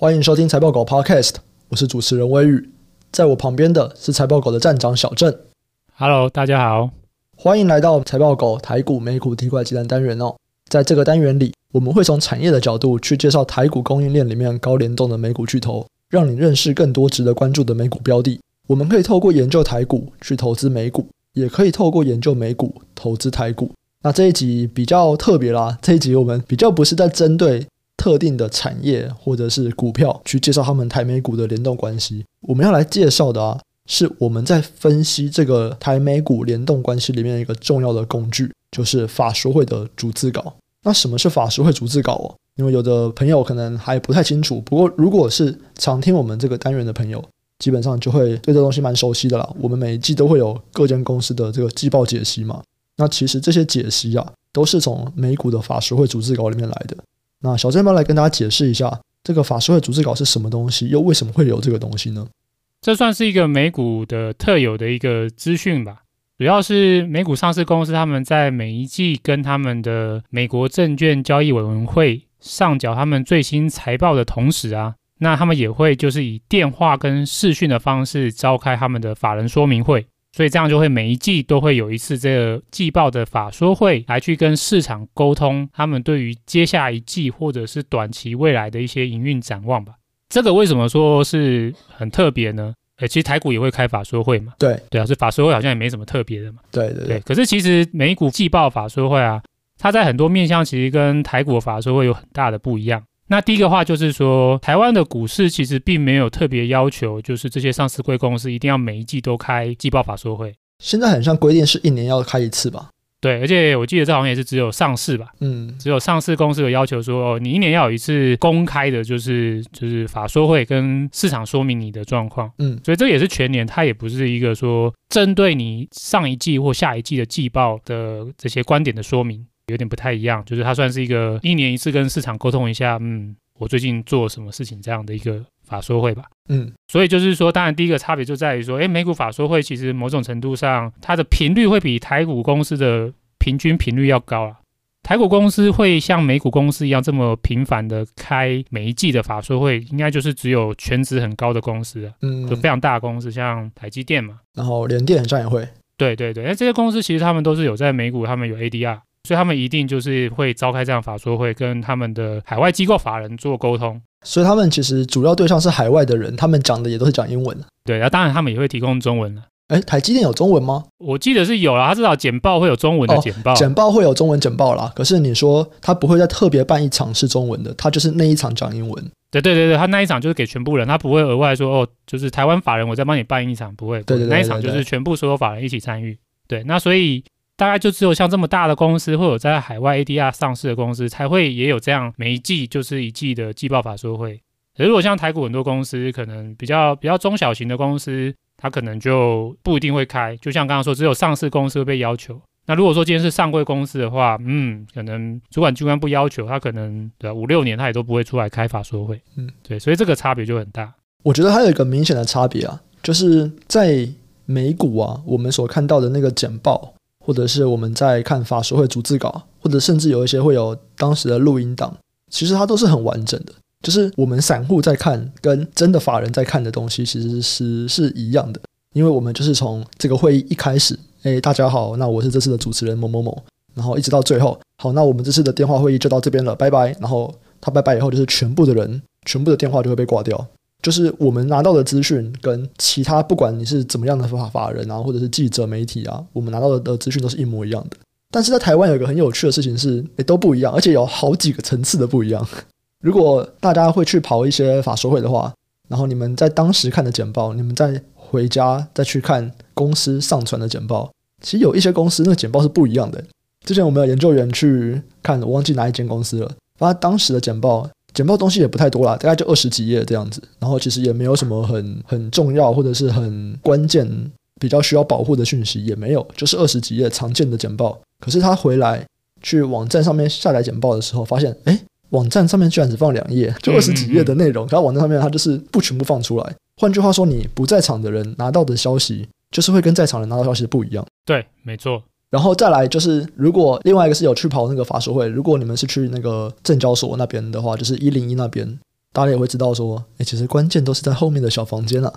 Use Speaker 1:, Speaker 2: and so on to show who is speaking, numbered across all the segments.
Speaker 1: 欢迎收听财报狗 Podcast，我是主持人威宇，在我旁边的是财报狗的站长小郑。
Speaker 2: Hello，大家好，
Speaker 1: 欢迎来到财报狗台股、美股、提款机单元哦。在这个单元里，我们会从产业的角度去介绍台股供应链里面高联动的美股巨头，让你认识更多值得关注的美股标的。我们可以透过研究台股去投资美股，也可以透过研究美股投资台股。那这一集比较特别啦，这一集我们比较不是在针对。特定的产业或者是股票去介绍他们台美股的联动关系，我们要来介绍的啊，是我们在分析这个台美股联动关系里面一个重要的工具，就是法说会的逐字稿。那什么是法说会逐字稿哦？因为有的朋友可能还不太清楚，不过如果是常听我们这个单元的朋友，基本上就会对这东西蛮熟悉的啦。我们每一季都会有各间公司的这个季报解析嘛，那其实这些解析啊，都是从美股的法说会逐字稿里面来的。那小郑要不要来跟大家解释一下，这个法说会逐字稿是什么东西，又为什么会有这个东西呢？
Speaker 2: 这算是一个美股的特有的一个资讯吧，主要是美股上市公司他们在每一季跟他们的美国证券交易委员会上缴他们最新财报的同时啊，那他们也会就是以电话跟视讯的方式召开他们的法人说明会。所以这样就会每一季都会有一次这个季报的法说会，来去跟市场沟通他们对于接下一季或者是短期未来的一些营运展望吧。这个为什么说是很特别呢？呃，其实台股也会开法说会嘛。
Speaker 1: 对
Speaker 2: 对啊，所以法说会好像也没什么特别的嘛。
Speaker 1: 对对对，对。
Speaker 2: 可是其实美股季报法说会啊，它在很多面向其实跟台股的法说会有很大的不一样。那第一个话就是说，台湾的股市其实并没有特别要求，就是这些上市贵公司一定要每一季都开季报法说会。
Speaker 1: 现在很像规定是一年要开一次吧？
Speaker 2: 对，而且我记得这好像也是只有上市吧？嗯，只有上市公司有要求说，哦，你一年要有一次公开的，就是就是法说会跟市场说明你的状况。嗯，所以这也是全年，它也不是一个说针对你上一季或下一季的季报的这些观点的说明。有点不太一样，就是它算是一个一年一次跟市场沟通一下，嗯，我最近做什么事情这样的一个法说会吧，嗯，所以就是说，当然第一个差别就在于说，诶，美股法说会其实某种程度上它的频率会比台股公司的平均频率要高啊。台股公司会像美股公司一样这么频繁的开每一季的法说会，应该就是只有全值很高的公司啊，嗯，就非常大的公司，像台积电嘛，
Speaker 1: 然后联电好像也会，
Speaker 2: 对对对，那这些公司其实他们都是有在美股，他们有 ADR。所以他们一定就是会召开这样法说会，跟他们的海外机构法人做沟通。
Speaker 1: 所以他们其实主要对象是海外的人，他们讲的也都是讲英文。
Speaker 2: 对，那当然他们也会提供中文了。
Speaker 1: 哎，台积电有中文吗？
Speaker 2: 我记得是有啦，他至少简报会有中文的简报。
Speaker 1: 哦，简报会有中文简报啦。可是你说他不会再特别办一场是中文的，他就是那一场讲英文。
Speaker 2: 对对对对，他那一场就是给全部人，他不会额外说哦，就是台湾法人我再帮你办一场，不会。对对对，对，那一场就是全部所有法人一起参与。对，那所以。大概就只有像这么大的公司，或者在海外 ADR 上市的公司，才会也有这样每一季就是一季的季报法说会。而如果像台股很多公司，可能比较比较中小型的公司，它可能就不一定会开。就像刚刚说，只有上市公司会被要求。那如果说今天是上柜公司的话，嗯，可能主管机关不要求，他可能对五六年他也都不会出来开法说会。嗯，对，所以这个差别就很大。
Speaker 1: 我觉得还有一个明显的差别啊，就是在美股啊，我们所看到的那个简报。或者是我们在看法说会逐字稿，或者甚至有一些会有当时的录音档，其实它都是很完整的。就是我们散户在看，跟真的法人在看的东西，其实是是一样的。因为我们就是从这个会议一开始，哎，大家好，那我是这次的主持人某某某，然后一直到最后，好，那我们这次的电话会议就到这边了，拜拜。然后他拜拜以后，就是全部的人，全部的电话就会被挂掉。就是我们拿到的资讯跟其他不管你是怎么样的法法人啊，或者是记者媒体啊，我们拿到的的资讯都是一模一样的。但是在台湾有一个很有趣的事情是，诶，都不一样，而且有好几个层次的不一样。如果大家会去跑一些法说会的话，然后你们在当时看的简报，你们再回家再去看公司上传的简报，其实有一些公司那个简报是不一样的。之前我们有研究员去看，我忘记哪一间公司了，发现当时的简报。简报东西也不太多啦，大概就二十几页这样子，然后其实也没有什么很很重要或者是很关键、比较需要保护的讯息也没有，就是二十几页常见的简报。可是他回来去网站上面下载简报的时候，发现，哎，网站上面居然只放两页，就二十几页的内容，然后网站上面它就是不全部放出来。换句话说，你不在场的人拿到的消息，就是会跟在场人拿到消息不一样。
Speaker 2: 对，没错。
Speaker 1: 然后再来就是，如果另外一个是有去跑那个法说会，如果你们是去那个证交所那边的话，就是一零一那边，大家也会知道说，哎，其实关键都是在后面的小房间啊。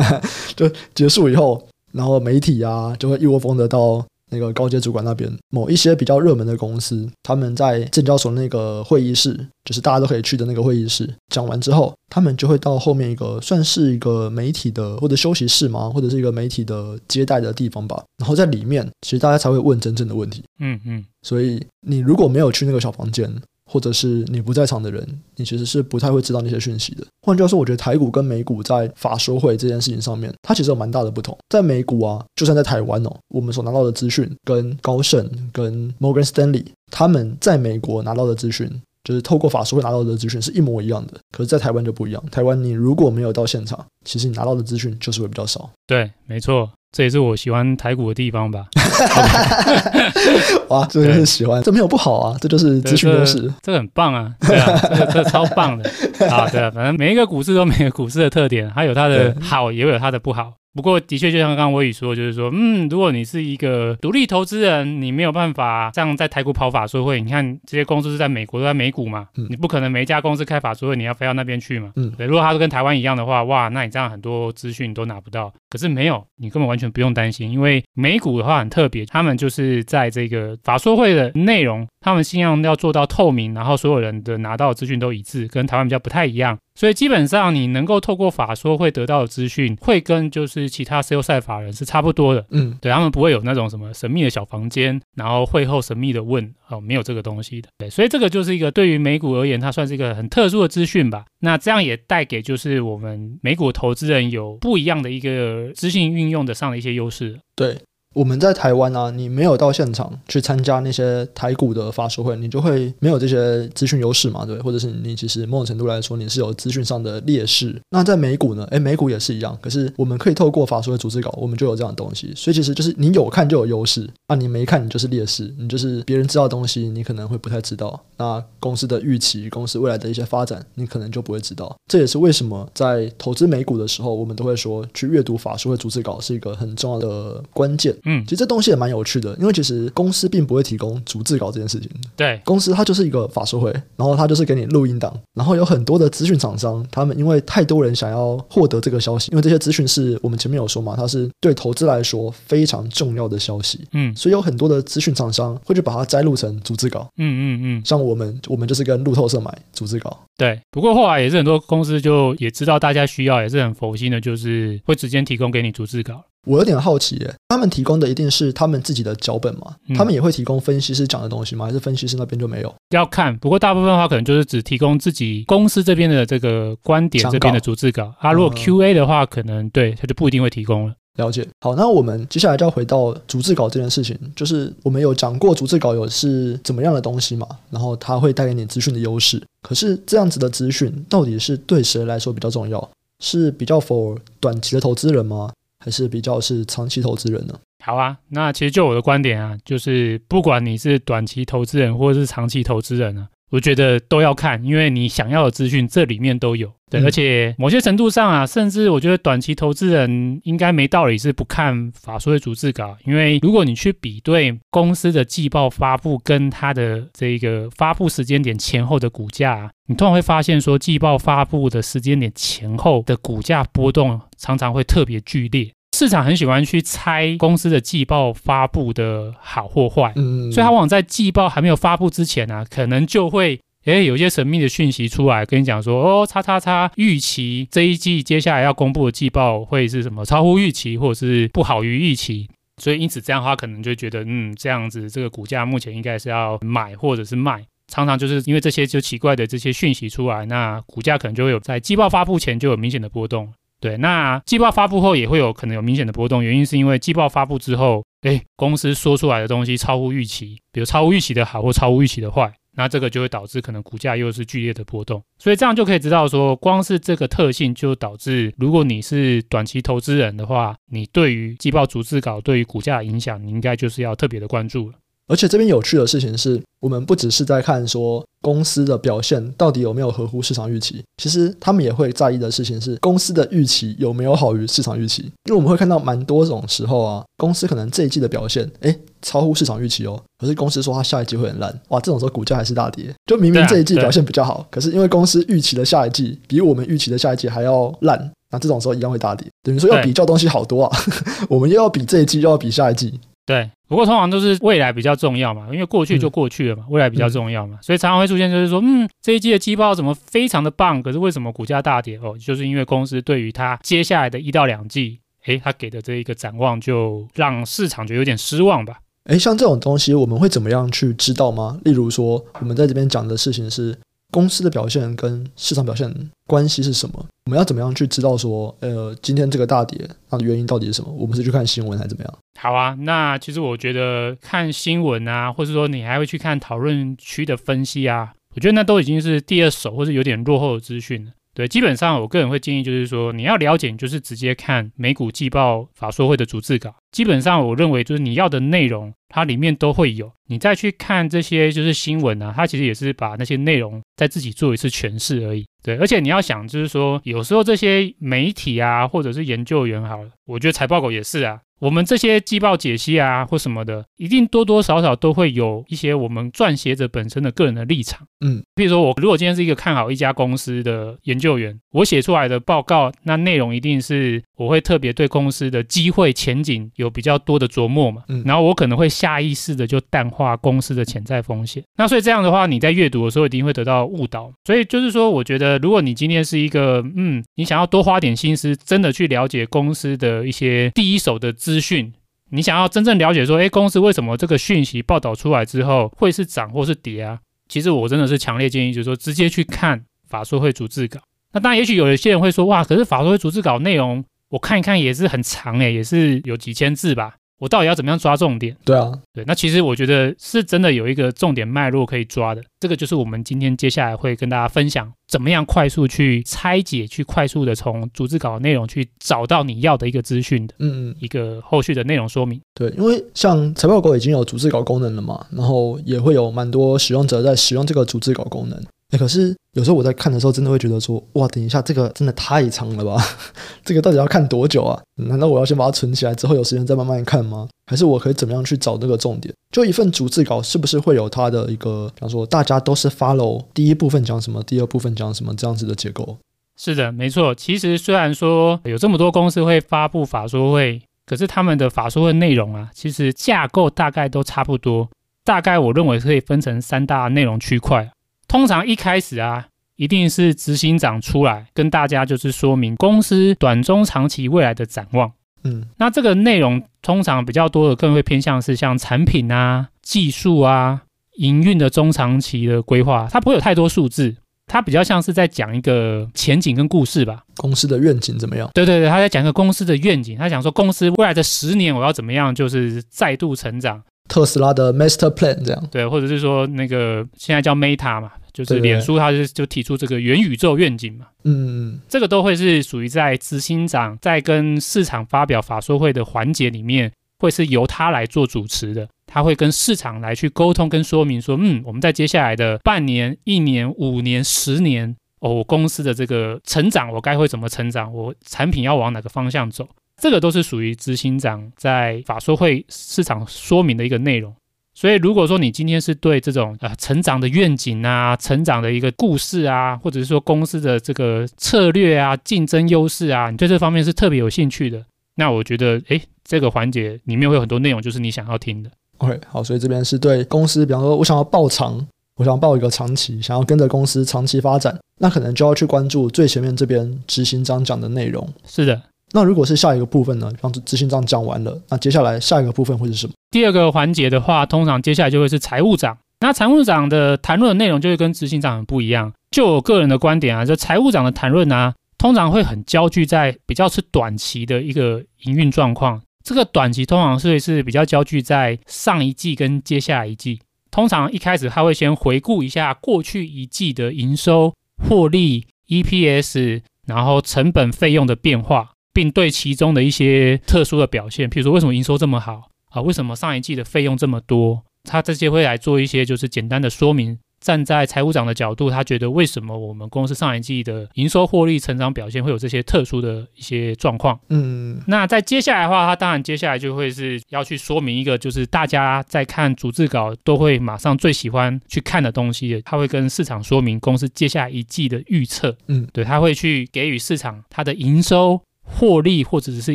Speaker 1: 就结束以后，然后媒体啊就会一窝蜂的到。那个高阶主管那边，某一些比较热门的公司，他们在证交所那个会议室，就是大家都可以去的那个会议室，讲完之后，他们就会到后面一个算是一个媒体的或者休息室嘛，或者是一个媒体的接待的地方吧。然后在里面，其实大家才会问真正的问题。嗯嗯。所以你如果没有去那个小房间，或者是你不在场的人，你其实是不太会知道那些讯息的。换句话说，我觉得台股跟美股在法收会这件事情上面，它其实有蛮大的不同。在美股啊，就算在台湾哦，我们所拿到的资讯跟高盛、跟 Morgan Stanley 他们在美国拿到的资讯，就是透过法说会拿到的资讯是一模一样的。可是，在台湾就不一样。台湾你如果没有到现场，其实你拿到的资讯就是会比较少。
Speaker 2: 对，没错。这也是我喜欢台股的地方吧？
Speaker 1: 哇，这就是喜欢，这没有不好啊，这就是资讯优
Speaker 2: 势，这，个很棒啊，对啊，这个这超棒的啊，对啊，反正每一个股市都有每个股市的特点，它有它的好，也有它的不好。不过，的确，就像刚刚我宇说，就是说，嗯，如果你是一个独立投资人，你没有办法这样在台股跑法说会。你看这些公司是在美国，都在美股嘛，嗯、你不可能每一家公司开法说会，你要飞到那边去嘛。嗯，对。如果它都跟台湾一样的话，哇，那你这样很多资讯都拿不到。可是没有，你根本完全不用担心，因为美股的话很特别，他们就是在这个法说会的内容，他们尽量要做到透明，然后所有人的拿到的资讯都一致，跟台湾比较不太一样。所以基本上你能够透过法说会得到的资讯，会跟就是其他 sell side 法人是差不多的。嗯，对，他们不会有那种什么神秘的小房间，然后会后神秘的问，哦，没有这个东西的。对，所以这个就是一个对于美股而言，它算是一个很特殊的资讯吧。那这样也带给就是我们美股投资人有不一样的一个资讯运用的上的一些优势。
Speaker 1: 对。我们在台湾啊，你没有到现场去参加那些台股的法说会，你就会没有这些资讯优势嘛，对，或者是你其实某种程度来说你是有资讯上的劣势。那在美股呢？诶，美股也是一样，可是我们可以透过法说会组织稿，我们就有这样的东西。所以其实就是你有看就有优势，那你没看你就是劣势，你就是别人知道的东西，你可能会不太知道。那公司的预期、公司未来的一些发展，你可能就不会知道。这也是为什么在投资美股的时候，我们都会说去阅读法说会组织稿是一个很重要的关键。嗯，其实这东西也蛮有趣的，因为其实公司并不会提供逐字稿这件事情。
Speaker 2: 对，
Speaker 1: 公司它就是一个法说会，然后它就是给你录音档，然后有很多的资讯厂商，他们因为太多人想要获得这个消息，因为这些资讯是我们前面有说嘛，它是对投资来说非常重要的消息。嗯，所以有很多的资讯厂商会去把它摘录成逐字稿。嗯嗯嗯，像我们，我们就是跟路透社买逐字稿。
Speaker 2: 对，不过后来也是很多公司就也知道大家需要，也是很佛心的，就是会直接提供给你逐字稿。
Speaker 1: 我有点好奇耶，他们提供的一定是他们自己的脚本吗？嗯、他们也会提供分析师讲的东西吗？还是分析师那边就没有？
Speaker 2: 要看，不过大部分的话可能就是只提供自己公司这边的这个观点这边的逐字稿。啊，如果 QA 的话，可能对他就不一定会提供了。
Speaker 1: 了解。好，那我们接下来就要回到逐字稿这件事情，就是我们有讲过逐字稿有是怎么样的东西嘛？然后它会带给你资讯的优势。可是这样子的资讯到底是对谁来说比较重要？是比较 for 短期的投资人吗？还是比较是长期投资人呢？
Speaker 2: 好啊，那其实就我的观点啊，就是不管你是短期投资人或者是长期投资人啊，我觉得都要看，因为你想要的资讯这里面都有。对，而且某些程度上啊，甚至我觉得短期投资人应该没道理是不看法说会逐字稿，因为如果你去比对公司的季报发布跟它的这个发布时间点前后的股价，你通常会发现说，季报发布的时间点前后的股价波动常常会特别剧烈。市场很喜欢去猜公司的季报发布的好或坏，嗯，所以他往往在季报还没有发布之前呢、啊，可能就会。诶，有一些神秘的讯息出来，跟你讲说，哦，叉叉叉，预期这一季接下来要公布的季报会是什么？超乎预期，或者是不好于预期。所以因此这样的话，可能就觉得，嗯，这样子这个股价目前应该是要买或者是卖。常常就是因为这些就奇怪的这些讯息出来，那股价可能就会有在季报发布前就有明显的波动。对，那季报发布后也会有可能有明显的波动，原因是因为季报发布之后，诶，公司说出来的东西超乎预期，比如超乎预期的好或超乎预期的坏。那这个就会导致可能股价又是剧烈的波动，所以这样就可以知道说，光是这个特性就导致，如果你是短期投资人的话，你对于季报逐字稿对于股价的影响，你应该就是要特别的关注了。
Speaker 1: 而且这边有趣的事情是，我们不只是在看说公司的表现到底有没有合乎市场预期，其实他们也会在意的事情是公司的预期有没有好于市场预期。因为我们会看到蛮多种时候啊，公司可能这一季的表现，诶，超乎市场预期哦，可是公司说它下一季会很烂，哇，这种时候股价还是大跌。就明明这一季表现比较好，可是因为公司预期的下一季比我们预期的下一季还要烂，那这种时候一样会大跌。等于说要比较东西好多啊，我们又要比这一季，又要比下一季。
Speaker 2: 对，不过通常都是未来比较重要嘛，因为过去就过去了嘛，嗯、未来比较重要嘛，所以常常会出现就是说，嗯，这一季的季报怎么非常的棒，可是为什么股价大跌？哦，就是因为公司对于它接下来的一到两季，诶，它给的这一个展望就让市场觉得有点失望吧。
Speaker 1: 诶，像这种东西我们会怎么样去知道吗？例如说，我们在这边讲的事情是。公司的表现跟市场表现关系是什么？我们要怎么样去知道说，呃，今天这个大跌，它的原因到底是什么？我们是去看新闻还是怎么样？
Speaker 2: 好啊，那其实我觉得看新闻啊，或者说你还会去看讨论区的分析啊，我觉得那都已经是第二手或是有点落后的资讯了。对，基本上我个人会建议就是说，你要了解，就是直接看美股季报法说会的逐字稿。基本上我认为就是你要的内容，它里面都会有。你再去看这些就是新闻啊，它其实也是把那些内容再自己做一次诠释而已。对，而且你要想，就是说有时候这些媒体啊，或者是研究员好了，我觉得财报狗也是啊。我们这些季报解析啊，或什么的，一定多多少少都会有一些我们撰写者本身的个人的立场。
Speaker 1: 嗯，
Speaker 2: 比如说我如果今天是一个看好一家公司的研究员，我写出来的报告，那内容一定是我会特别对公司的机会前景有比较多的琢磨嘛。嗯，然后我可能会下意识的就淡化公司的潜在风险。那所以这样的话，你在阅读的时候一定会得到误导。所以就是说，我觉得如果你今天是一个嗯，你想要多花点心思，真的去了解公司的一些第一手的资讯，你想要真正了解说，诶，公司为什么这个讯息报道出来之后会是涨或是跌啊？其实我真的是强烈建议，就是说直接去看法说会逐字稿。那当然，也许有一些人会说，哇，可是法说会逐字稿内容我看一看也是很长诶，也是有几千字吧。我到底要怎么样抓重点？
Speaker 1: 对啊，
Speaker 2: 对，那其实我觉得是真的有一个重点脉络可以抓的。这个就是我们今天接下来会跟大家分享，怎么样快速去拆解，去快速的从逐字稿的内容去找到你要的一个资讯的，嗯嗯，一个后续的内容说明。
Speaker 1: 对，因为像财报狗已经有逐字稿功能了嘛，然后也会有蛮多使用者在使用这个逐字稿功能。哎，可是有时候我在看的时候，真的会觉得说，哇，等一下，这个真的太长了吧？这个到底要看多久啊？难道我要先把它存起来，之后有时间再慢慢看吗？还是我可以怎么样去找那个重点？就一份逐字稿，是不是会有它的一个，比方说大家都是 follow 第一部分讲什么，第二部分讲什么这样子的结构？
Speaker 2: 是的，没错。其实虽然说有这么多公司会发布法说会，可是他们的法说会内容啊，其实架构大概都差不多。大概我认为可以分成三大内容区块。通常一开始啊，一定是执行长出来跟大家就是说明公司短中长期未来的展望。
Speaker 1: 嗯，
Speaker 2: 那这个内容通常比较多的，更会偏向是像产品啊、技术啊、营运的中长期的规划，它不会有太多数字，它比较像是在讲一个前景跟故事吧。
Speaker 1: 公司的愿景怎么样？
Speaker 2: 对对对，他在讲一个公司的愿景，他讲说公司未来的十年我要怎么样，就是再度成长。
Speaker 1: 特斯拉的 Master Plan 这样，
Speaker 2: 对，或者是说那个现在叫 Meta 嘛，就是脸书，它就就提出这个元宇宙愿景嘛，
Speaker 1: 嗯嗯，
Speaker 2: 这个都会是属于在执行长在跟市场发表法说会的环节里面，会是由他来做主持的，他会跟市场来去沟通跟说明说，嗯，我们在接下来的半年、一年、五年、十年，哦，我公司的这个成长，我该会怎么成长，我产品要往哪个方向走。这个都是属于执行长在法说会市场说明的一个内容，所以如果说你今天是对这种呃成长的愿景啊、成长的一个故事啊，或者是说公司的这个策略啊、竞争优势啊，你对这方面是特别有兴趣的，那我觉得诶，这个环节里面会有很多内容，就是你想要听的。
Speaker 1: OK，好，所以这边是对公司，比方说我想要报长，我想要抱一个长期，想要跟着公司长期发展，那可能就要去关注最前面这边执行长讲的内容。
Speaker 2: 是的。
Speaker 1: 那如果是下一个部分呢？让执行长讲完了，那接下来下一个部分会是什么？
Speaker 2: 第二个环节的话，通常接下来就会是财务长。那财务长的谈论的内容就会跟执行长很不一样。就我个人的观点啊，就财务长的谈论呢，通常会很焦聚在比较是短期的一个营运状况。这个短期通常是是比较焦聚在上一季跟接下来一季。通常一开始他会先回顾一下过去一季的营收、获利、EPS，然后成本费用的变化。并对其中的一些特殊的表现，譬如说为什么营收这么好啊？为什么上一季的费用这么多？他这些会来做一些就是简单的说明。站在财务长的角度，他觉得为什么我们公司上一季的营收获利成长表现会有这些特殊的一些状况？嗯，那在接下来的话，他当然接下来就会是要去说明一个，就是大家在看逐字稿都会马上最喜欢去看的东西，他会跟市场说明公司接下来一季的预测。嗯，对，他会去给予市场他的营收获利或者是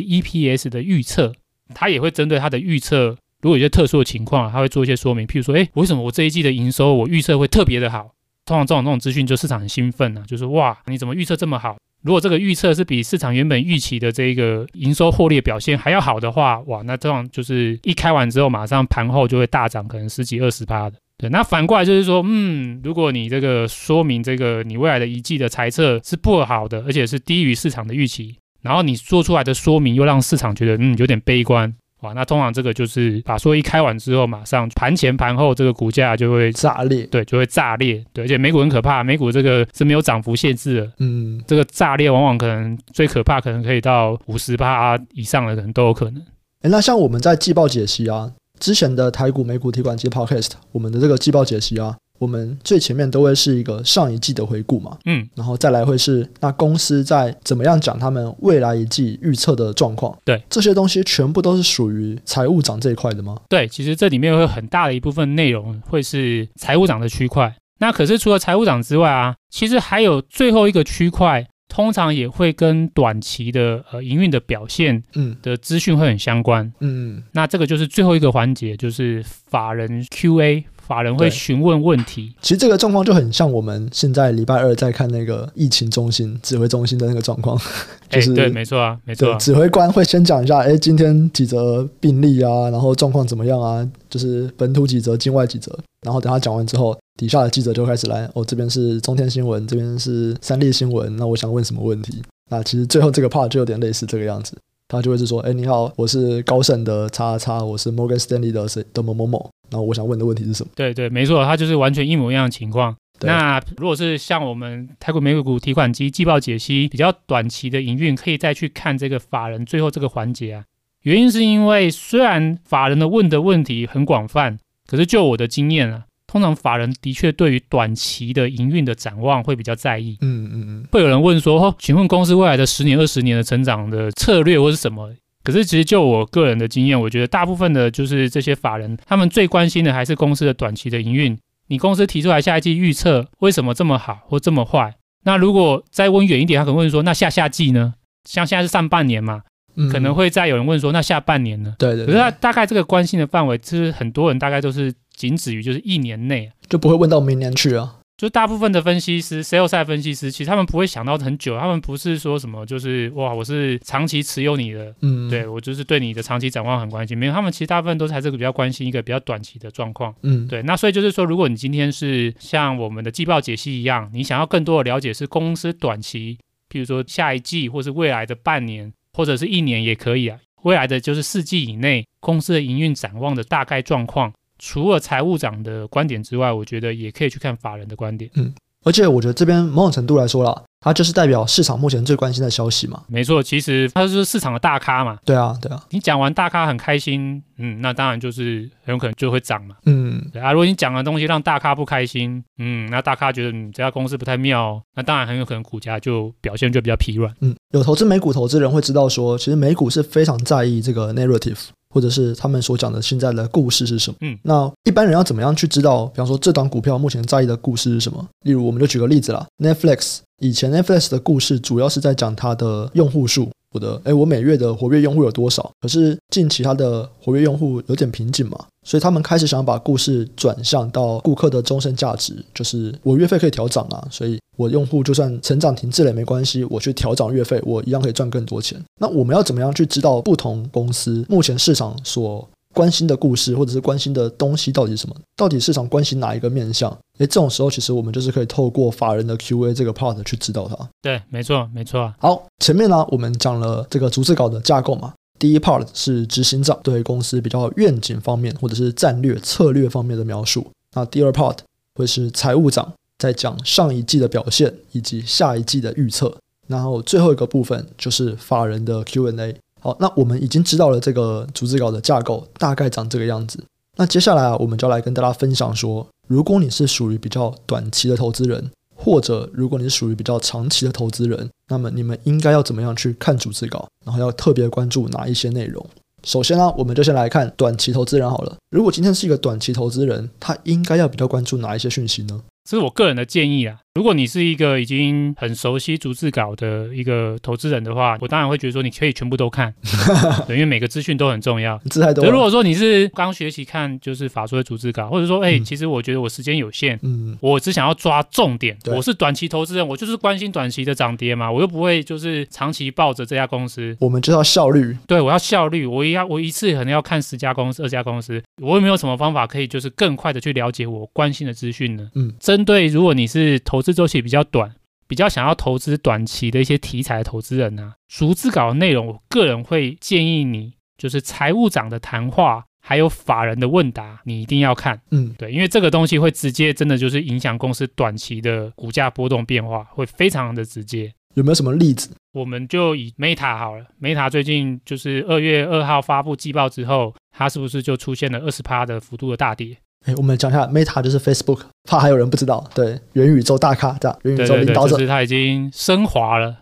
Speaker 2: EPS 的预测，它也会针对它的预测。如果有些特殊的情况，它会做一些说明，譬如说，哎，为什么我这一季的营收我预测会特别的好？通常这种这种资讯，就市场很兴奋啊，就是哇，你怎么预测这么好？如果这个预测是比市场原本预期的这个营收获利表现还要好的话，哇，那这样就是一开完之后，马上盘后就会大涨，可能十几二十趴的。对，那反过来就是说，嗯，如果你这个说明这个你未来的一季的财测是不好的，而且是低于市场的预期，然后你做出来的说明又让市场觉得嗯有点悲观。哇，那通常这个就是把说一开完之后，马上盘前盘后这个股价就会
Speaker 1: 炸裂，
Speaker 2: 对，就会炸裂，对，而且美股很可怕，美股这个是没有涨幅限制的，嗯，这个炸裂往往可能最可怕，可能可以到五十趴以上的可能都有可能。
Speaker 1: 诶，那像我们在季报解析啊，之前的台股美股提款机 Podcast，我们的这个季报解析啊。我们最前面都会是一个上一季的回顾嘛，嗯，然后再来会是那公司在怎么样讲他们未来一季预测的状况，
Speaker 2: 对，
Speaker 1: 这些东西全部都是属于财务长这一块的吗？
Speaker 2: 对，其实这里面会有很大的一部分内容会是财务长的区块。那可是除了财务长之外啊，其实还有最后一个区块，通常也会跟短期的呃营运的表现，嗯的资讯会很相关，嗯，那这个就是最后一个环节，就是法人 QA。法人会询问问题，
Speaker 1: 其实这个状况就很像我们现在礼拜二在看那个疫情中心指挥中心的那个状况，就是、
Speaker 2: 欸、对，没错啊，没错、啊。
Speaker 1: 指挥官会先讲一下，哎，今天几则病例啊，然后状况怎么样啊？就是本土几则，境外几则，然后等他讲完之后，底下的记者就开始来，哦，这边是中天新闻，这边是三立新闻，那我想问什么问题？那其实最后这个 part 就有点类似这个样子。他就会是说，哎，你好，我是高盛的叉叉，我是 Morgan Stanley 的谁的某某某，然后我想问的问题是什么？
Speaker 2: 对对，没错，它就是完全一模一样的情况。那如果是像我们台股美股提款机季报解析比较短期的营运，可以再去看这个法人最后这个环节啊。原因是因为虽然法人的问的问题很广泛，可是就我的经验啊。通常法人的确对于短期的营运的展望会比较在意。嗯嗯嗯，会有人问说：“哦，请问公司未来的十年、二十年的成长的策略或是什么？”可是其实就我个人的经验，我觉得大部分的就是这些法人，他们最关心的还是公司的短期的营运。你公司提出来下一季预测为什么这么好或这么坏？那如果再问远一点，他可能问说：“那下下季呢？像现在是上半年嘛，可能会再有人问说：那下半年呢？”对对。可是他大概这个关心的范围，其实很多人大概都是。仅止于就是一年内，
Speaker 1: 就不会问到明年去啊。
Speaker 2: 就大部分的分析师，sell side 分析师，其实他们不会想到很久，他们不是说什么就是哇，我是长期持有你的，嗯，对我就是对你的长期展望很关心。没有，他们其实大部分都是还是比较关心一个比较短期的状况，嗯，对。那所以就是说，如果你今天是像我们的季报解析一样，你想要更多的了解是公司短期，譬如说下一季，或是未来的半年，或者是一年也可以啊。未来的就是四季以内公司的营运展望的大概状况。除了财务长的观点之外，我觉得也可以去看法人的观点。嗯，
Speaker 1: 而且我觉得这边某种程度来说啦，它就是代表市场目前最关心的消息嘛。
Speaker 2: 没错，其实它就是市场的大咖嘛。
Speaker 1: 对啊，对啊。
Speaker 2: 你讲完大咖很开心，嗯，那当然就是很有可能就会涨嘛。嗯，对啊。如果你讲的东西让大咖不开心，嗯，那大咖觉得你这家公司不太妙，那当然很有可能股价就表现就比较疲软。嗯，
Speaker 1: 有投资美股投资人会知道说，其实美股是非常在意这个 narrative。或者是他们所讲的现在的故事是什么？嗯，那一般人要怎么样去知道？比方说，这档股票目前在意的故事是什么？例如，我们就举个例子啦，Netflix 以前 Netflix 的故事主要是在讲它的用户数。我的哎，我每月的活跃用户有多少？可是近期它的活跃用户有点瓶颈嘛，所以他们开始想把故事转向到顾客的终身价值，就是我月费可以调涨啊，所以我用户就算成长停滞了也没关系，我去调涨月费，我一样可以赚更多钱。那我们要怎么样去知道不同公司目前市场所关心的故事，或者是关心的东西到底是什么？到底市场关心哪一个面向？诶，这种时候其实我们就是可以透过法人的 QA 这个 part 去知道它。
Speaker 2: 对，没错，没错。
Speaker 1: 好，前面呢我们讲了这个逐字稿的架构嘛。第一 part 是执行长对公司比较愿景方面或者是战略策略方面的描述。那第二 part 会是财务长在讲上一季的表现以及下一季的预测。然后最后一个部分就是法人的 Q&A。好，那我们已经知道了这个逐字稿的架构大概长这个样子。那接下来啊，我们就来跟大家分享说，如果你是属于比较短期的投资人，或者如果你是属于比较长期的投资人，那么你们应该要怎么样去看逐字稿，然后要特别关注哪一些内容？首先呢、啊，我们就先来看短期投资人好了。如果今天是一个短期投资人，他应该要比较关注哪一些讯息呢？
Speaker 2: 这是我个人的建议啊。如果你是一个已经很熟悉逐字稿的一个投资人的话，我当然会觉得说你可以全部都看，对，因为每个资讯都很重要。
Speaker 1: 字太多。
Speaker 2: 如果说你是刚学习看就是法说的逐字稿，或者说哎、欸，其实我觉得我时间有限，嗯，我只想要抓重点。我是短期投资人，我就是关心短期的涨跌嘛，我又不会就是长期抱着这家公司。
Speaker 1: 我们就要效率，
Speaker 2: 对，我要效率，我要我一次可能要看十家公司、二十家公司，我有没有什么方法可以就是更快的去了解我关心的资讯呢？嗯，针对如果你是投资周期比较短。比较想要投资短期的一些题材的投资人呢、啊，逐字稿的内容，我个人会建议你，就是财务长的谈话，还有法人的问答，你一定要看。嗯，对，因为这个东西会直接真的就是影响公司短期的股价波动变化，会非常的直接。
Speaker 1: 有没有什么例子？
Speaker 2: 我们就以 Meta 好了，Meta 最近就是二月二号发布季报之后，它是不是就出现了二十趴的幅度的大跌？
Speaker 1: 哎，我们讲一下 Meta 就是 Facebook，怕还有人不知道，对，元宇宙大咖这样，元宇宙领导者，
Speaker 2: 就是他已经升华了。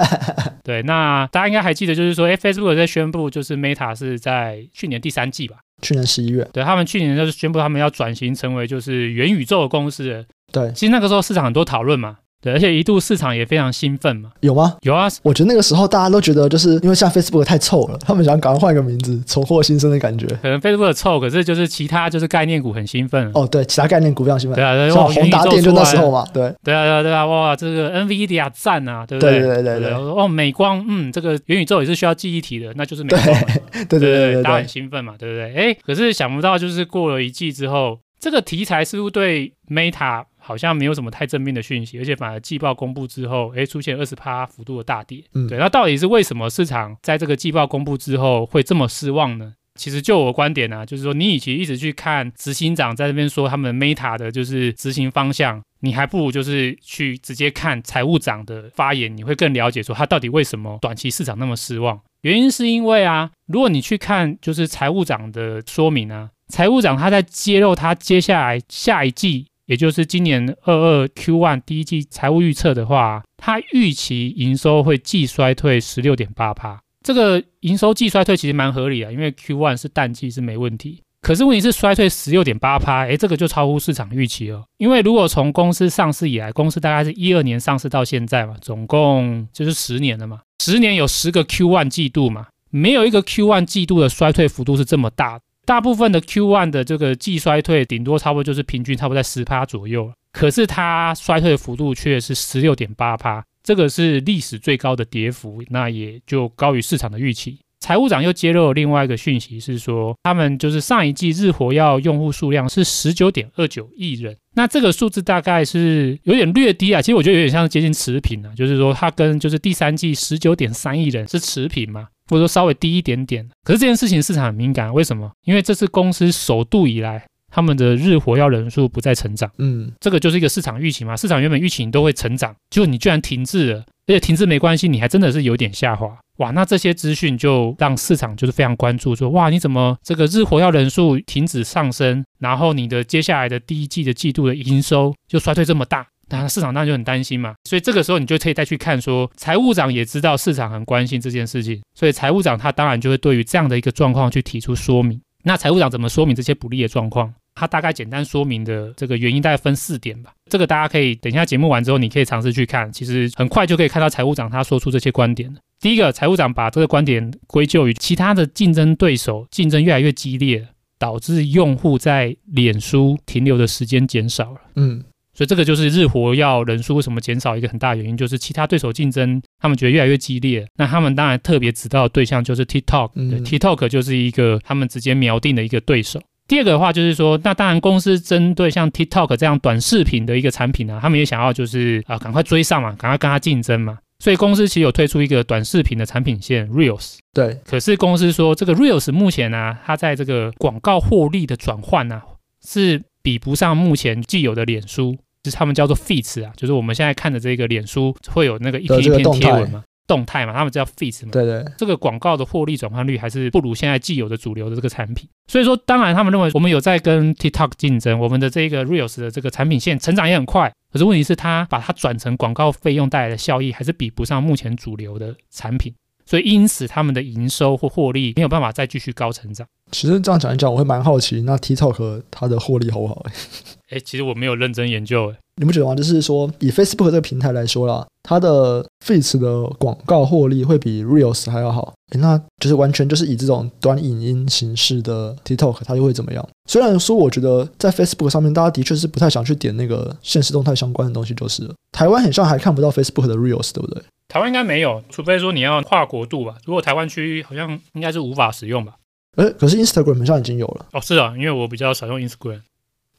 Speaker 2: 对，那大家应该还记得，就是说，哎，Facebook 在宣布，就是 Meta 是在去年第三季吧，
Speaker 1: 去年十一月，
Speaker 2: 对，他们去年就是宣布他们要转型成为就是元宇宙的公司。
Speaker 1: 对，
Speaker 2: 其实那个时候市场很多讨论嘛。对，而且一度市场也非常兴奋嘛。
Speaker 1: 有吗？
Speaker 2: 有啊。
Speaker 1: 我觉得那个时候大家都觉得，就是因为像 Facebook 太臭了，他们想赶快换一个名字，重获新生的感觉。
Speaker 2: 可能 Facebook 臭，可是就是其他就是概念股很兴奋。
Speaker 1: 哦，对，其他概念股非常兴奋。
Speaker 2: 对啊，
Speaker 1: 像宏达电就那时候嘛。对，
Speaker 2: 对啊，对啊，对啊，哇，这个 NVIDIA 赞啊，对不
Speaker 1: 对？对对对对。
Speaker 2: 哦，美光，嗯，这个元宇宙也是需要记忆体的，那就是美光。
Speaker 1: 对对对对，
Speaker 2: 大家很兴奋嘛，对不对？哎，可是想不到，就是过了一季之后，这个题材似乎对 Meta。好像没有什么太正面的讯息，而且反而季报公布之后，哎，出现二十趴幅度的大跌。嗯，对，那到底是为什么市场在这个季报公布之后会这么失望呢？其实就我观点呢、啊，就是说你与其一直去看执行长在这边说他们 Meta 的就是执行方向，你还不如就是去直接看财务长的发言，你会更了解说他到底为什么短期市场那么失望。原因是因为啊，如果你去看就是财务长的说明啊，财务长他在揭露他接下来下一季。也就是今年二二 Q1 第一季财务预测的话，它预期营收会季衰退十六点八趴。这个营收季衰退其实蛮合理的，因为 Q1 是淡季是没问题。可是问题是衰退十六点八趴，诶，这个就超乎市场预期了。因为如果从公司上市以来，公司大概是一二年上市到现在嘛，总共就是十年了嘛，十年有十个 Q1 季度嘛，没有一个 Q1 季度的衰退幅度是这么大的。大部分的 Q1 的这个季衰退，顶多差不多就是平均差不多在十趴左右，可是它衰退的幅度却是十六点八趴，这个是历史最高的跌幅，那也就高于市场的预期。财务长又揭露了另外一个讯息，是说他们就是上一季日活跃用户数量是十九点二九亿人，那这个数字大概是有点略低啊，其实我觉得有点像接近持平啊，就是说它跟就是第三季十九点三亿人是持平嘛。或者说稍微低一点点，可是这件事情市场很敏感，为什么？因为这是公司首度以来，他们的日活跃人数不再成长，嗯，这个就是一个市场预期嘛。市场原本预期你都会成长，结果你居然停滞了，而且停滞没关系，你还真的是有点下滑，哇，那这些资讯就让市场就是非常关注，说哇，你怎么这个日活跃人数停止上升，然后你的接下来的第一季的季度的营收就衰退这么大？那市场当然就很担心嘛，所以这个时候你就可以再去看说，财务长也知道市场很关心这件事情，所以财务长他当然就会对于这样的一个状况去提出说明。那财务长怎么说明这些不利的状况？他大概简单说明的这个原因大概分四点吧。这个大家可以等一下节目完之后，你可以尝试去看，其实很快就可以看到财务长他说出这些观点。第一个，财务长把这个观点归咎于其他的竞争对手竞争越来越激烈，导致用户在脸书停留的时间减少了。嗯。所以这个就是日活要人数为什么减少一个很大的原因，就是其他对手竞争，他们觉得越来越激烈。那他们当然特别指到的对象就是 TikTok，对，嗯，TikTok 就是一个他们直接瞄定的一个对手。第二个的话就是说，那当然公司针对像 TikTok 这样短视频的一个产品呢，他们也想要就是啊赶快追上嘛，赶快跟他竞争嘛。所以公司其实有推出一个短视频的产品线 Reels。对，可是公司说这个 Reels 目前呢，啊，它在这个广告获利的转换呢，是比不上目前既有的脸书。是他们叫做 feeds 啊，就是我们现在看的这个脸书会有那个一篇一篇贴文嘛。动态嘛，他们叫 Feeds 嘛。
Speaker 1: 对对，
Speaker 2: 这个广告的获利转换率还是不如现在既有的主流的这个产品。所以说，当然他们认为我们有在跟 TikTok 竞争，我们的这个 Reels 的这个产品线成长也很快。可是问题是，它把它转成广告费用带来的效益，还是比不上目前主流的产品。所以因此，他们的营收或获利没有办法再继续高成长。
Speaker 1: 其实这样讲一讲，我会蛮好奇，那 TikTok 它的获利好不好？
Speaker 2: 哎，其实我没有认真研究。哎，
Speaker 1: 你不觉得吗？就是说，以 Facebook 这个平台来说啦，它的 Feeds 的广告获利会比 Reels 还要好。哎，那就是完全就是以这种短影音形式的 TikTok，它又会怎么样？虽然说，我觉得在 Facebook 上面，大家的确是不太想去点那个现实动态相关的东西，就是了。台湾很像还看不到 Facebook 的 Reels，对不对？
Speaker 2: 台湾应该没有，除非说你要跨国度吧。如果台湾区好像应该是无法使用吧。
Speaker 1: 诶，可是 Instagram 好像已经有了。
Speaker 2: 哦，是啊，因为我比较少用 Instagram。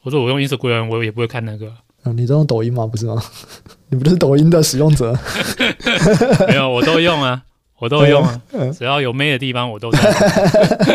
Speaker 2: 我说我用 Instagram，我也不会看那个。
Speaker 1: 嗯，你都用抖音吗？不是吗？你不是抖音的使用者？
Speaker 2: 没有，我都用啊，我都用啊，嗯、只要有妹的地方我都在。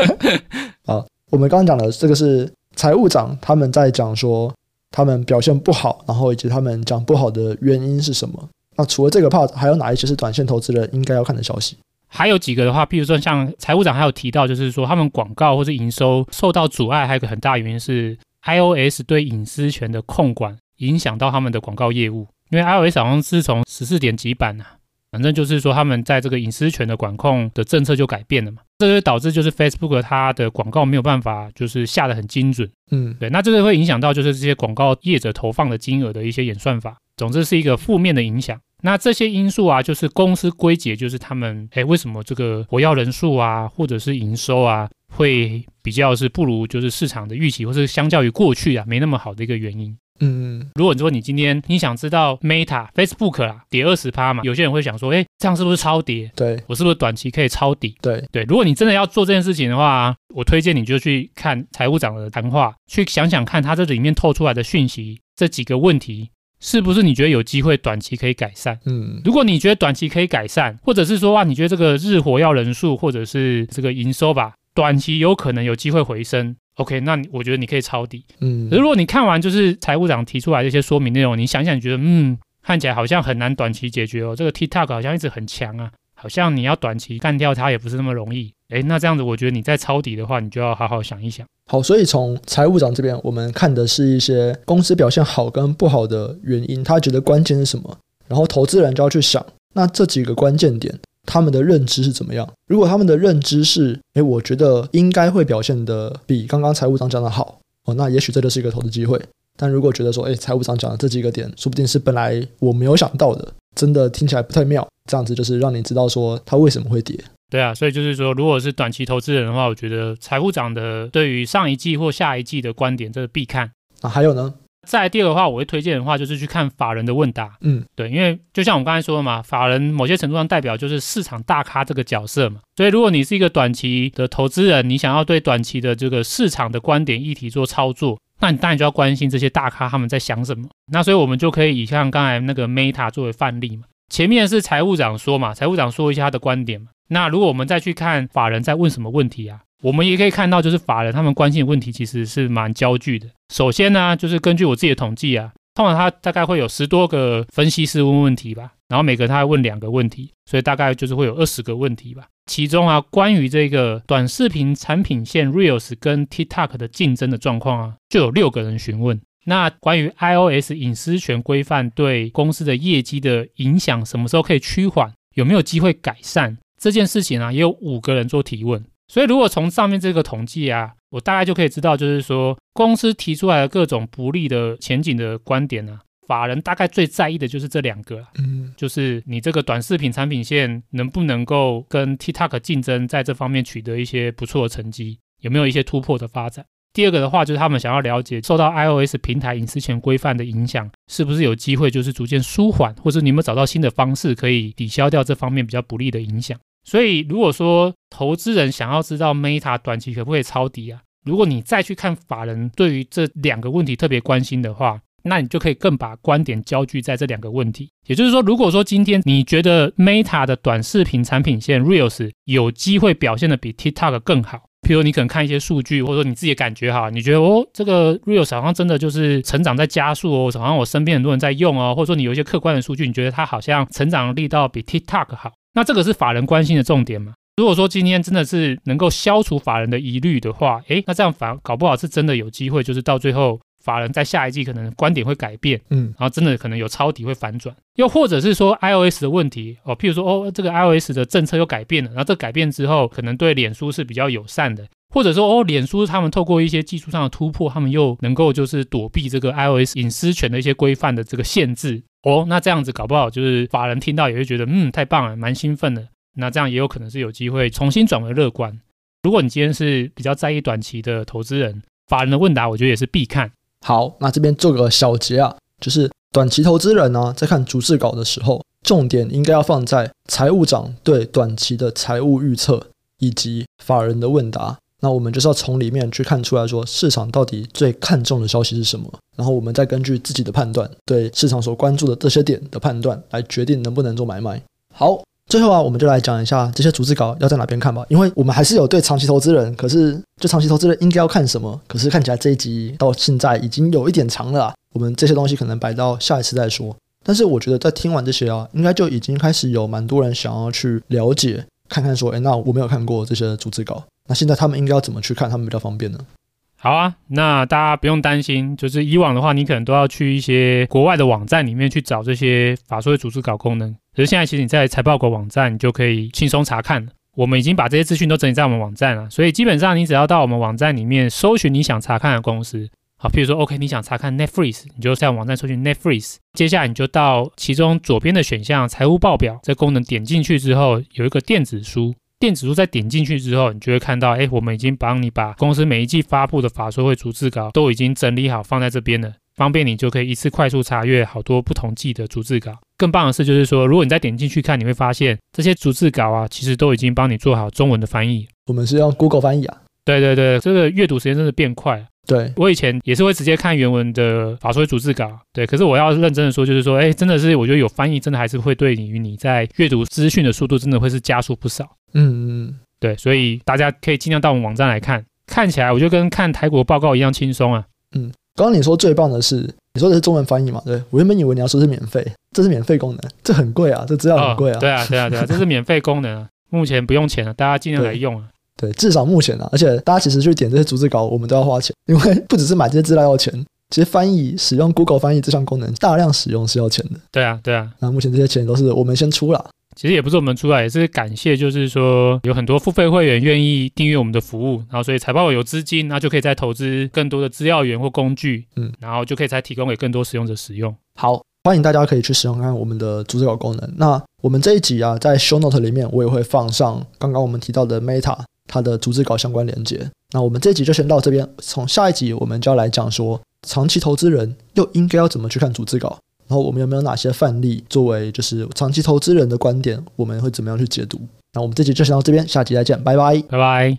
Speaker 1: 好，我们刚刚讲的这个是财务长他们在讲说他们表现不好，然后以及他们讲不好的原因是什么。那除了这个 part，还有哪一些是短线投资人应该要看的消息？
Speaker 2: 还有几个的话，譬如说像财务长还有提到，就是说他们广告或是营收受到阻碍，还有一个很大原因是 iOS 对隐私权的控管影响到他们的广告业务。因为 iOS 好像是从十四点几版啊，反正就是说他们在这个隐私权的管控的政策就改变了嘛，这就导致就是 Facebook 它的广告没有办法就是下得很精准。嗯，对，那这个会影响到就是这些广告业者投放的金额的一些演算法。总之是一个负面的影响。那这些因素啊，就是公司归结，就是他们诶，为什么这个活跃人数啊，或者是营收啊，会比较是不如就是市场的预期，或是相较于过去啊，没那么好的一个原因。嗯，如果你说你今天你想知道 Meta Facebook 啦跌二十趴嘛，有些人会想说，诶，这样是不是超跌？
Speaker 1: 对，
Speaker 2: 我是不是短期可以抄底？
Speaker 1: 对
Speaker 2: 对，如果你真的要做这件事情的话，我推荐你就去看财务长的谈话，去想想看他这里面透出来的讯息，这几个问题。是不是你觉得有机会短期可以改善？嗯，如果你觉得短期可以改善，或者是说啊，你觉得这个日活要人数或者是这个营收吧，短期有可能有机会回升，OK，那我觉得你可以抄底。嗯，如果你看完就是财务长提出来的一些说明内容，你想想，你觉得嗯，看起来好像很难短期解决哦，这个 TikTok 好像一直很强啊。好像你要短期干掉它也不是那么容易，诶，那这样子我觉得你在抄底的话，你就要好好想一想。
Speaker 1: 好，所以从财务长这边，我们看的是一些公司表现好跟不好的原因，他觉得关键是什么？然后投资人就要去想，那这几个关键点，他们的认知是怎么样？如果他们的认知是，诶，我觉得应该会表现得比刚刚财务长讲的好，哦，那也许这就是一个投资机会。但如果觉得说，诶，财务长讲的这几个点，说不定是本来我没有想到的。真的听起来不太妙，这样子就是让你知道说它为什么会跌。
Speaker 2: 对啊，所以就是说，如果是短期投资人的话，我觉得财务长的对于上一季或下一季的观点，这是必看。
Speaker 1: 啊，还有呢？
Speaker 2: 再来第二个的话，我会推荐的话就是去看法人的问答。嗯，对，因为就像我们刚才说的嘛，法人某些程度上代表就是市场大咖这个角色嘛。所以如果你是一个短期的投资人，你想要对短期的这个市场的观点议题做操作。那你当然就要关心这些大咖他们在想什么。那所以我们就可以以像刚才那个 Meta 作为范例嘛。前面是财务长说嘛，财务长说一下他的观点嘛。那如果我们再去看法人在问什么问题啊，我们也可以看到，就是法人他们关心的问题其实是蛮焦距的。首先呢，就是根据我自己的统计啊，通常他大概会有十多个分析师问问题吧，然后每个他会问两个问题，所以大概就是会有二十个问题吧。其中啊，关于这个短视频产品线 Reels 跟 TikTok 的竞争的状况啊，就有六个人询问。那关于 iOS 隐私权规范对公司的业绩的影响，什么时候可以趋缓？有没有机会改善？这件事情啊，也有五个人做提问。所以如果从上面这个统计啊，我大概就可以知道，就是说公司提出来的各种不利的前景的观点、啊。法人大概最在意的就是这两个，嗯，就是你这个短视频产品线能不能够跟 TikTok 竞争，在这方面取得一些不错的成绩，有没有一些突破的发展？第二个的话，就是他们想要了解受到 iOS 平台隐私权规范的影响，是不是有机会就是逐渐舒缓，或者你有没有找到新的方式可以抵消掉这方面比较不利的影响？所以，如果说投资人想要知道 Meta 短期可不可以抄底啊，如果你再去看法人对于这两个问题特别关心的话，那你就可以更把观点焦聚在这两个问题，也就是说，如果说今天你觉得 Meta 的短视频产品线 Reels 有机会表现得比 TikTok 更好，譬如你可能看一些数据，或者说你自己的感觉哈，你觉得哦，这个 Reels 好像真的就是成长在加速哦，好像我身边很多人在用哦，或者说你有一些客观的数据，你觉得它好像成长力道比 TikTok 好，那这个是法人关心的重点嘛？如果说今天真的是能够消除法人的疑虑的话，诶，那这样反搞不好是真的有机会，就是到最后法人在下一季可能观点会改变，嗯，然后真的可能有抄底会反转，又或者是说 iOS 的问题哦，譬如说哦，这个 iOS 的政策又改变了，然后这改变之后可能对脸书是比较友善的。或者说哦，脸书他们透过一些技术上的突破，他们又能够就是躲避这个 iOS 隐私权的一些规范的这个限制哦，那这样子搞不好就是法人听到也会觉得嗯，太棒了，蛮兴奋的。那这样也有可能是有机会重新转为乐观。如果你今天是比较在意短期的投资人，法人的问答我觉得也是必看。
Speaker 1: 好，那这边做个小结啊，就是短期投资人呢、在看逐字稿的时候，重点应该要放在财务长对短期的财务预测以及法人的问答。那我们就是要从里面去看出来说，市场到底最看重的消息是什么，然后我们再根据自己的判断，对市场所关注的这些点的判断，来决定能不能做买卖。好，最后啊，我们就来讲一下这些逐字稿要在哪边看吧，因为我们还是有对长期投资人，可是就长期投资人应该要看什么？可是看起来这一集到现在已经有一点长了，我们这些东西可能摆到下一次再说。但是我觉得在听完这些啊，应该就已经开始有蛮多人想要去了解，看看说，哎，那我没有看过这些逐字稿。那现在他们应该要怎么去看？他们比较方便呢？
Speaker 2: 好啊，那大家不用担心，就是以往的话，你可能都要去一些国外的网站里面去找这些法说会逐字稿功能。可是现在其实你在财报狗网站，你就可以轻松查看。我们已经把这些资讯都整理在我们网站了，所以基本上你只要到我们网站里面搜寻你想查看的公司，好，譬如说 OK，你想查看 Netflix，你就在网站搜寻 Netflix，接下来你就到其中左边的选项财务报表这功能点进去之后，有一个电子书。电子书在点进去之后，你就会看到，哎，我们已经帮你把公司每一季发布的法说会逐字稿都已经整理好放在这边了，方便你就可以一次快速查阅好多不同季的逐字稿。更棒的是，就是说，如果你再点进去看，你会发现这些逐字稿啊，其实都已经帮你做好中文的翻译。
Speaker 1: 我们是用 Google 翻译啊。
Speaker 2: 对对对，这个阅读时间真的变快了。
Speaker 1: 对，
Speaker 2: 我以前也是会直接看原文的法说会逐字稿，对。可是我要认真的说，就是说，哎，真的是我觉得有翻译，真的还是会对你与你在阅读资讯的速度，真的会是加速不少。
Speaker 1: 嗯嗯。
Speaker 2: 对，所以大家可以尽量到我们网站来看，看起来我就跟看台股报告一样轻松啊。
Speaker 1: 嗯，刚刚你说最棒的是，你说的是中文翻译嘛？对，我原本以为你要说是免费，这是免费功能，这很贵啊，这资料很贵啊。
Speaker 2: 哦，对啊，对啊，对啊，这是免费功能啊，目前不用钱啊，大家尽量来用啊。
Speaker 1: 对，至少目前啊，而且大家其实去点这些逐字稿，我们都要花钱，因为不只是买这些资料要钱，其实翻译使用 Google 翻译这项功能，大量使用是要钱的。
Speaker 2: 对啊，对啊，
Speaker 1: 那目前这些钱都是我们先出了。
Speaker 2: 其实也不是我们出来，也是感谢，就是说有很多付费会员愿意订阅我们的服务，然后所以财报有资金，那就可以再投资更多的资料源或工具，嗯，然后就可以再提供给更多使用者使用。
Speaker 1: 好，欢迎大家可以去使用看看我们的逐字稿功能。那我们这一集啊，在 Show Note 里面我也会放上刚刚我们提到的 Meta 它的逐字稿相关连接。那我们这集就先到这边，从下一集我们就要来讲说，长期投资人又应该要怎么去看逐字稿。然后我们有没有哪些范例作为就是长期投资人的观点？我们会怎么样去解读？那我们这集就先到这边，下集再见，拜拜，
Speaker 2: 拜拜。